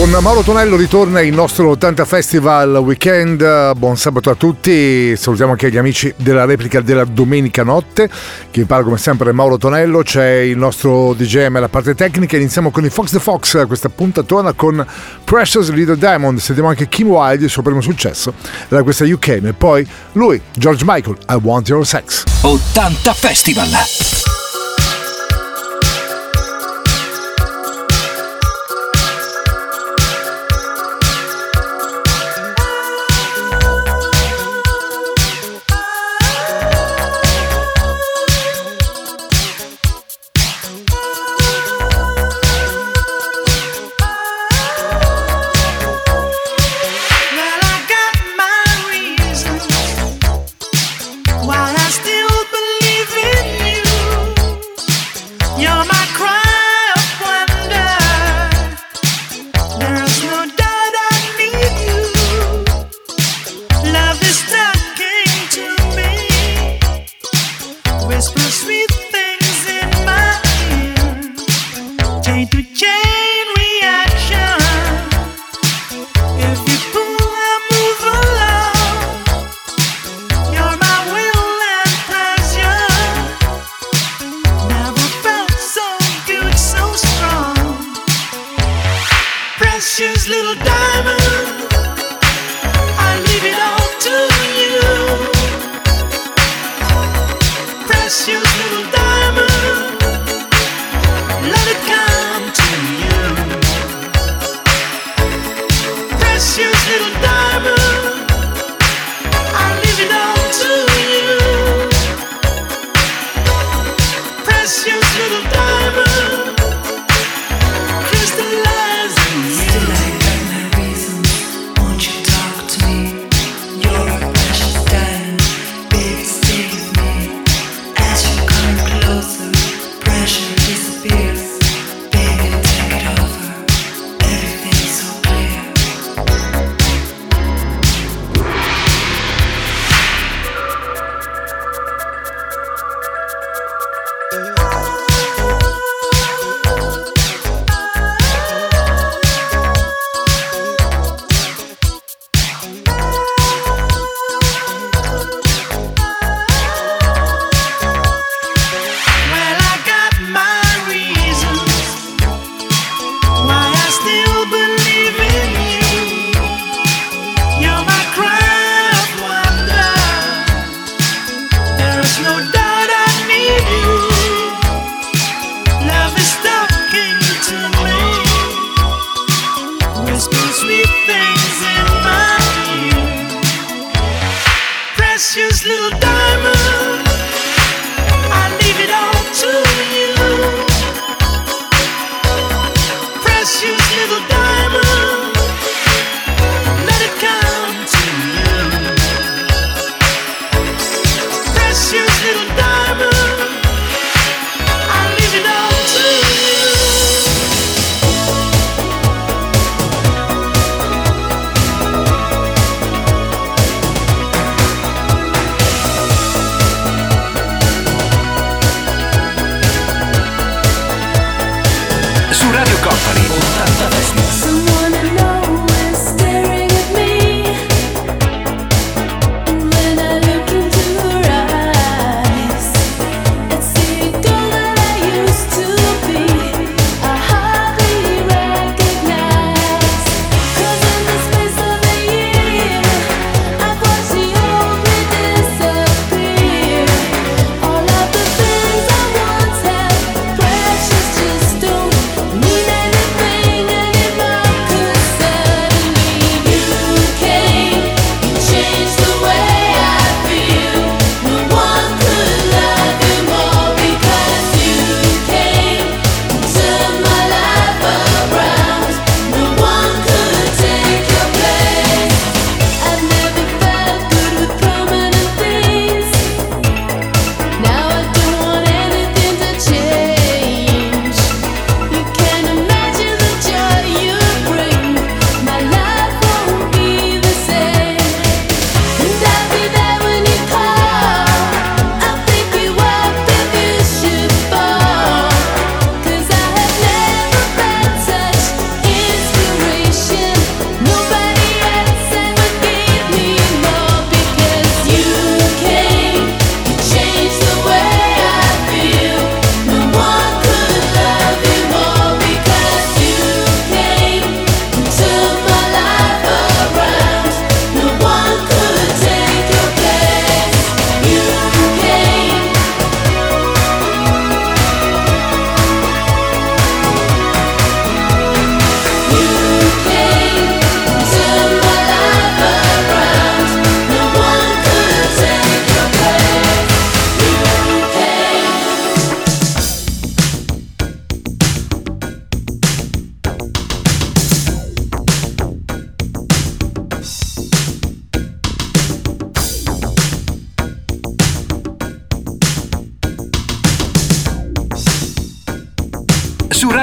Con Mauro Tonello ritorna il nostro 80 Festival Weekend. Buon sabato a tutti. Salutiamo anche gli amici della replica della domenica notte. Che parla come sempre Mauro Tonello. C'è il nostro DJM alla parte tecnica. Iniziamo con i Fox the Fox. Questa puntatona con Precious Little Diamond. Sentiamo anche Kim Wilde, il suo primo successo. Da questa UK. E poi lui, George Michael, I Want Your Sex. 80 Festival.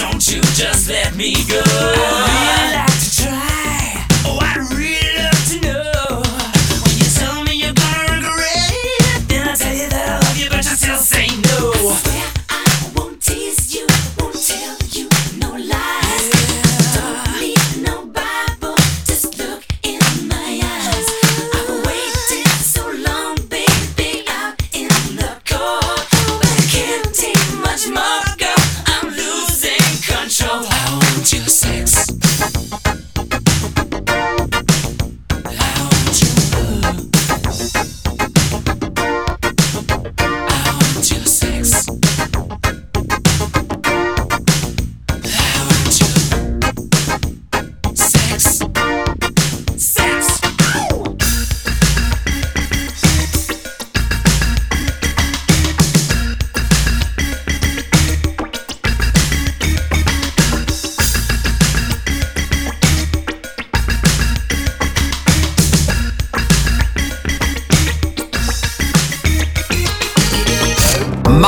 Don't you just let me go.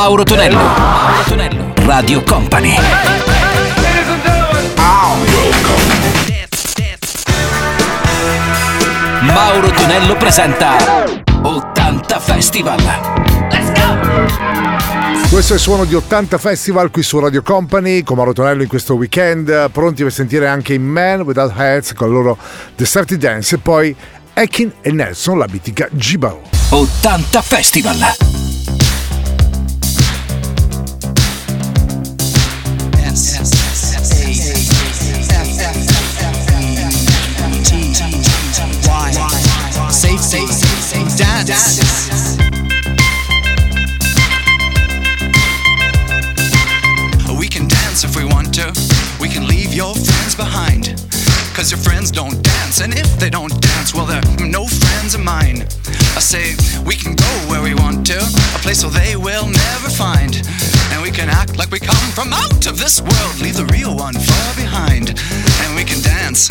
Mauro Tonello. Mauro Tonello. Radio Company. Mauro Tonello presenta 80 Festival. Let's go! Questo è il suono di 80 Festival qui su Radio Company con Mauro Tonello in questo weekend, pronti per sentire anche i Man Without Heads con il loro The Dance e poi Ekin e Nelson, la mitica Gibao. 80 Festival. They don't dance, well, they're no friends of mine. I say, we can go where we want to, a place where they will never find. And we can act like we come from out of this world, leave the real one far behind. And we can dance.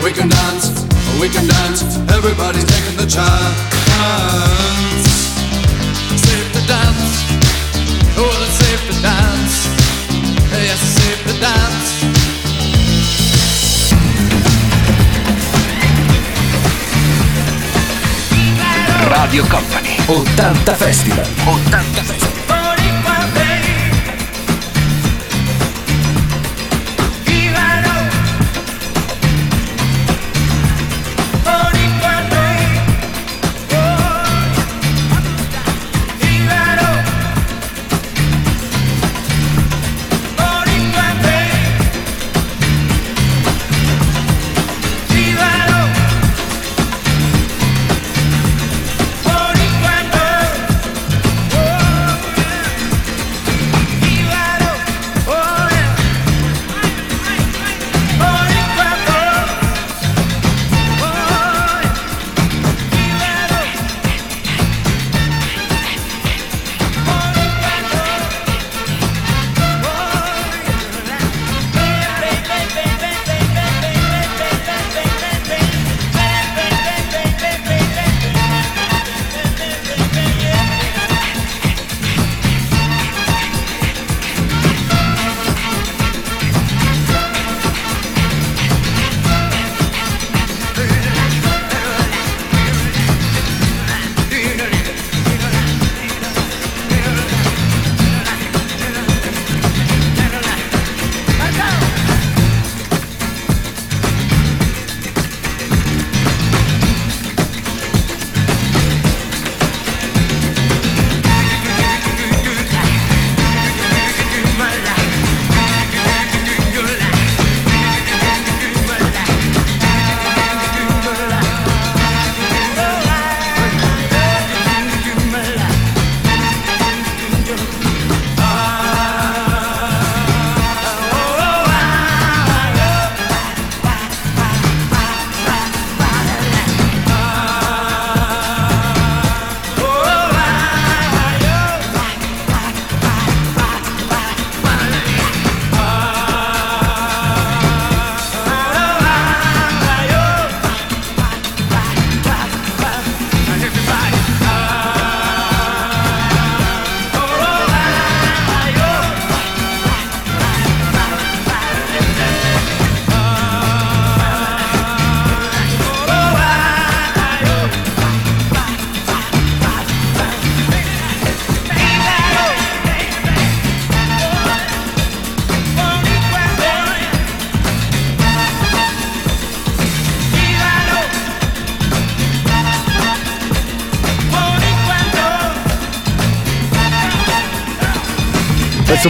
We can dance, we can dance. Everybody's taking the chance. Save the dance. Oh, safe to dance. Yes, it's safe to dance. Radio Company 80 Festival 80 Festival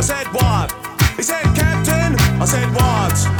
I said what? He said, Captain, I said what?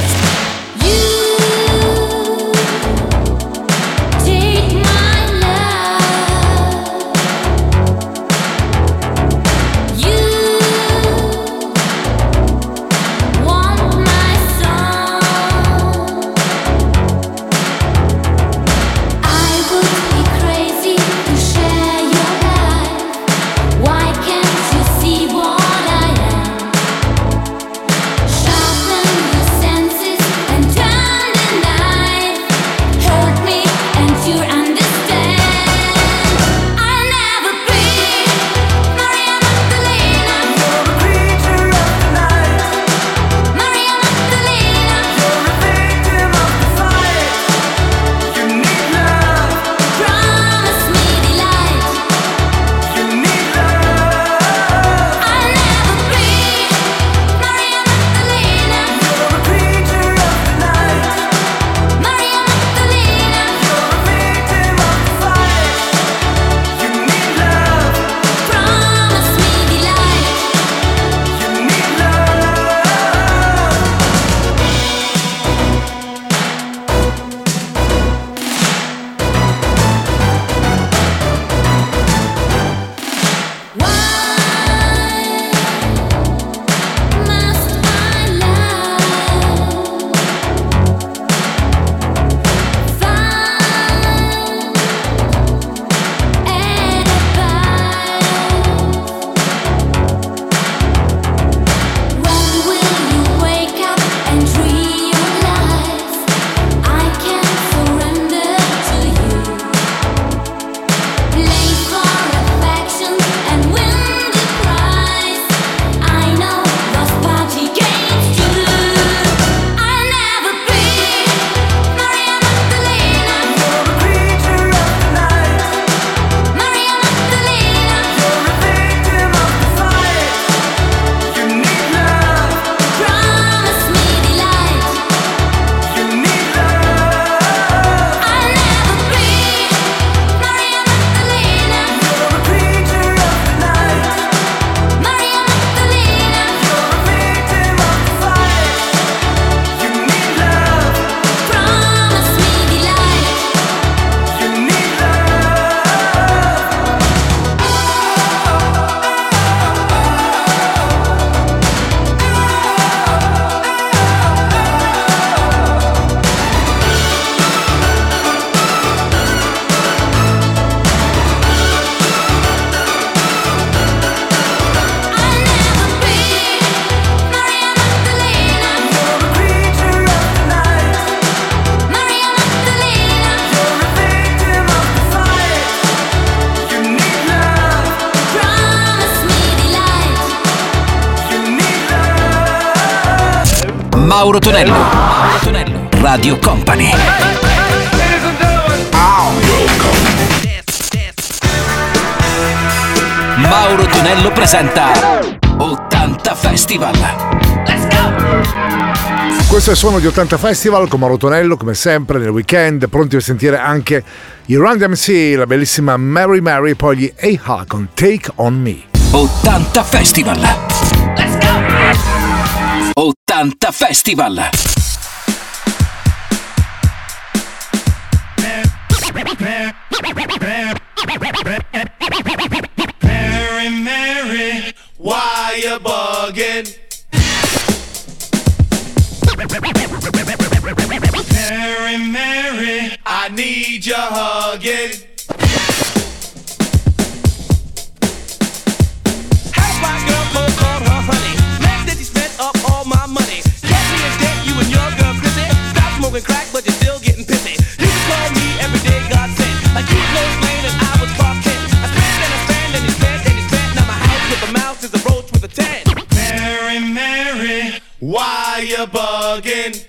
Mauro Tonello. Mauro Tonello. Radio Company. Mauro Tonello presenta 80 Festival. Let's go! Questo è il suono di 80 Festival con Mauro Tonello, come sempre, nel weekend, pronti per sentire anche i Run DMC, la bellissima Mary Mary, poi gli AHA con Take On Me. 80 Festival. Let's go! 80 Festival. Mary, Mary, why you bugging? Mary, Mary, I need your hugging. All my money. Catch me in debt, you and your girl Chrissy. Stop smoking crack, but you're still getting pissy. You can call me every day God sent. Like you Lois Lane and I was Clark Kent. I spent and I spent and he spent and he spent. Now my house with a mouse is a roach with a tent. Mary, Mary, why you bugging?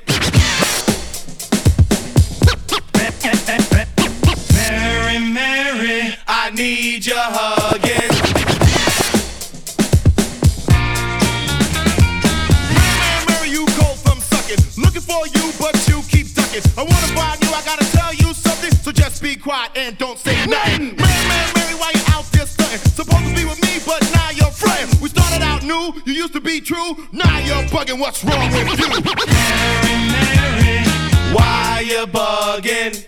Mary, Mary, I need your hugging. Quiet and don't say nothing. Mary, Mary, Mary, why you out there stunting? Supposed to be with me, but now you're fronting. We started out new, you used to be true. Now you're bugging, what's wrong with you? Mary, Mary, why you bugging?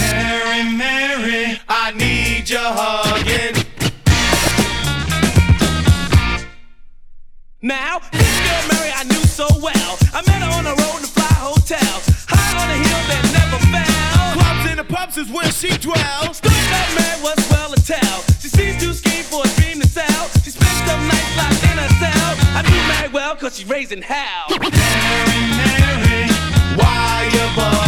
Mary, Mary, I need your hugging. Now, this girl Mary I knew so well. I met her on the road High on a hill that never fell. Clubs and the pubs is where she dwells. That Mary was well to tell. She seems to scheme for a dream to sell. She some nights locked in her cell. I Mary well cause raising hell. Mary, Mary, why you bugging?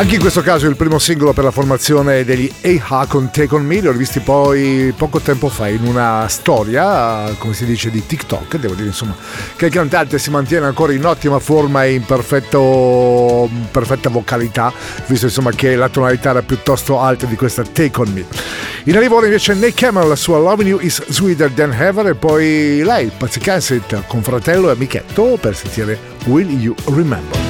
Anche in questo caso il primo singolo per la formazione degli AHA con Take On Me, l'ho rivisti poi poco tempo fa in una storia, come si dice, di TikTok, devo dire insomma che il cantante si mantiene ancora in ottima forma e in perfetto, perfetta vocalità, visto insomma che la tonalità era piuttosto alta di questa Take On Me. In arrivo ora invece Nick Cameron, la sua Loving You is Sweeter Than Ever e poi lei, Pazzi Cassett, con fratello e amichetto per sentire Will You Remember.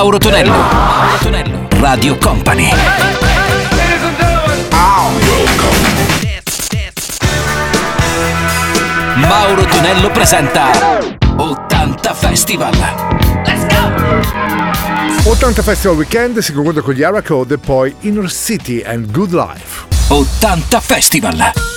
Mauro Tonello. Mauro Tonello. Radio Company. Mauro Tonello presenta 80 Festival. 80 Festival Weekend si conclude con gli Ara Code e poi Inner City and Good Life. 80 Festival.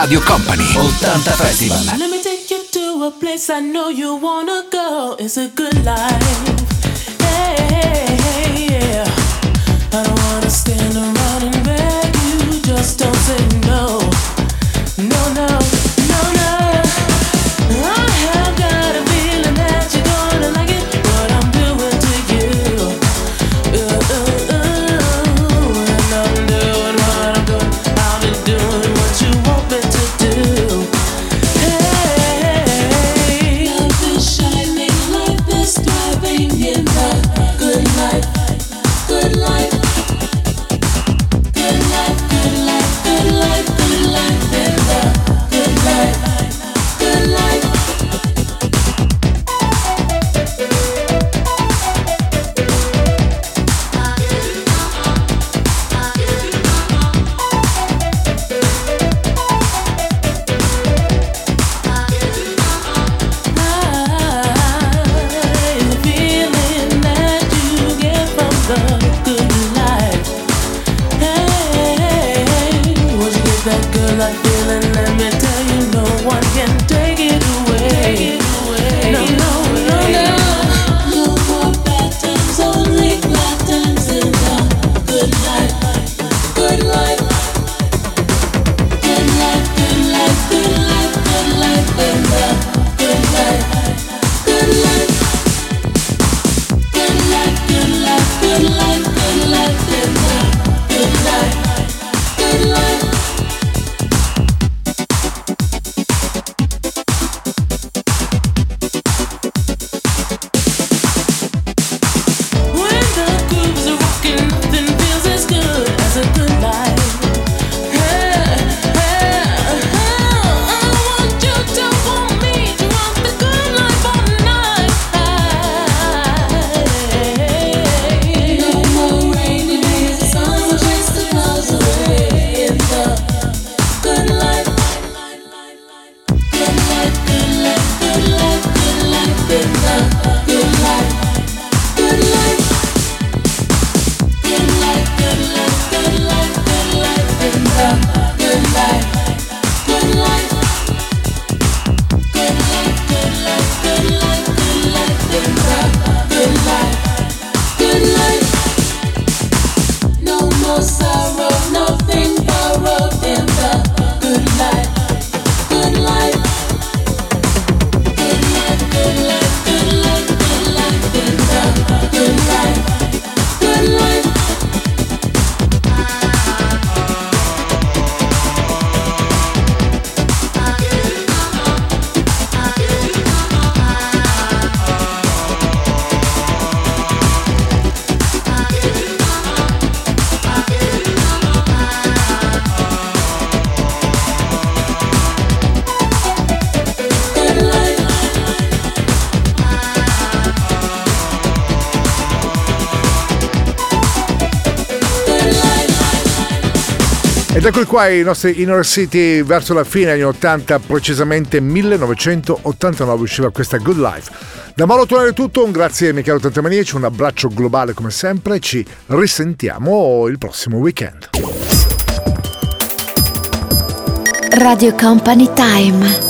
Radio Company. 80 Festival. Let me take you to a place I know you wanna go. It's a good life. Qua i nostri Inner City verso la fine anni 80, precisamente 1989 usciva questa Good Life. Da Mauro Tonello è tutto, un grazie a Michele 80 Maniaci, un abbraccio globale come sempre, ci risentiamo il prossimo weekend. Radio Company Time.